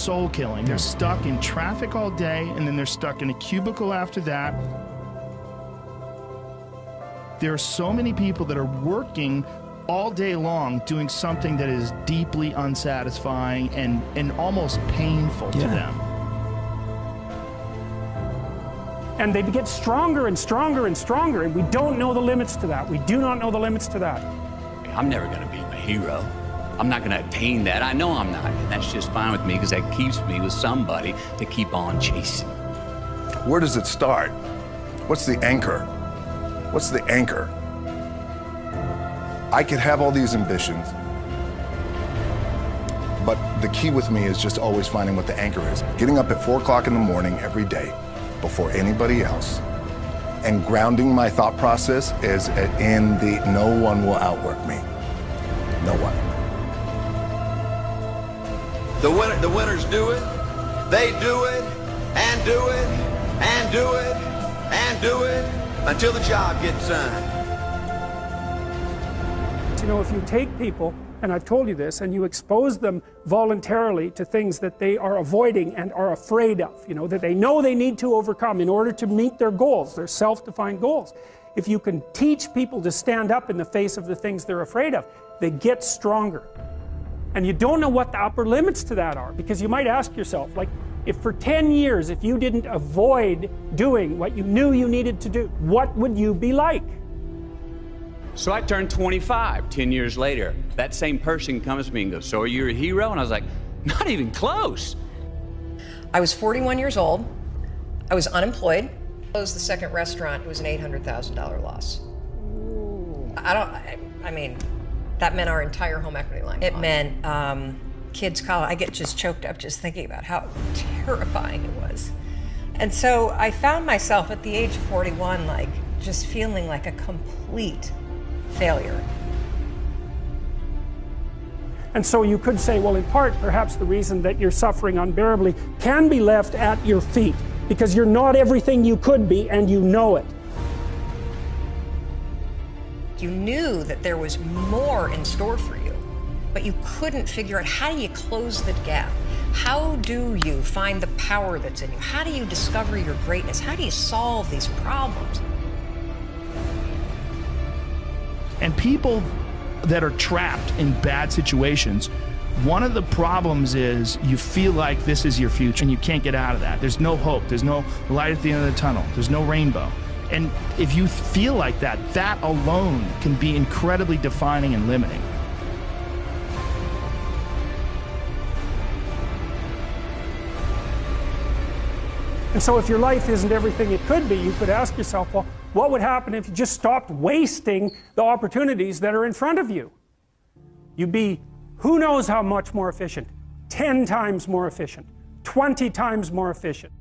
Soul killing. They're stuck in traffic all day and then they're stuck in a cubicle after that. There are so many people that are working all day long doing something that is deeply unsatisfying and, and almost painful to them. and they get stronger and stronger and stronger, and we don't know the limits to that. We do not know the limits to that. I'm never going to be a hero. I'm not going to attain that. I know I'm not. And that's just fine with me because that keeps me with somebody to keep on chasing. Where does it start? What's the anchor? What's the anchor? I could have all these ambitions, but the key with me is just always finding what the anchor is. Getting up at four o'clock in the morning every day before anybody else and grounding my thought process is in the no one will outwork me. No one. The winner, the winners do it. They do it and do it and do it and do it until the job gets done. You know, if you take people, and I've told you this, and you expose them voluntarily to things that they are avoiding and are afraid of, you know, that they know they need to overcome in order to meet their goals, their self defined goals. If you can teach people to stand up in the face of the things they're afraid of, they get stronger. And you don't know what the upper limits to that are because you might ask yourself, like, if for 10 years, if you didn't avoid doing what you knew you needed to do, what would you be like? So I turned 25 10 years later. That same person comes to me and goes, So are you a hero? And I was like, Not even close. I was 41 years old. I was unemployed. Closed the second restaurant. It was an $800,000 loss. I don't, I, I mean, that meant our entire home equity line. It meant um, kids' college. I get just choked up just thinking about how terrifying it was. And so I found myself at the age of 41, like, just feeling like a complete failure. And so you could say, well, in part, perhaps the reason that you're suffering unbearably can be left at your feet because you're not everything you could be and you know it. You knew that there was more in store for you, but you couldn't figure out how do you close the gap? How do you find the power that's in you? How do you discover your greatness? How do you solve these problems? And people that are trapped in bad situations, one of the problems is you feel like this is your future and you can't get out of that. There's no hope, there's no light at the end of the tunnel, there's no rainbow. And if you feel like that, that alone can be incredibly defining and limiting. And so if your life isn't everything it could be, you could ask yourself, well, what would happen if you just stopped wasting the opportunities that are in front of you? You'd be who knows how much more efficient, 10 times more efficient, 20 times more efficient.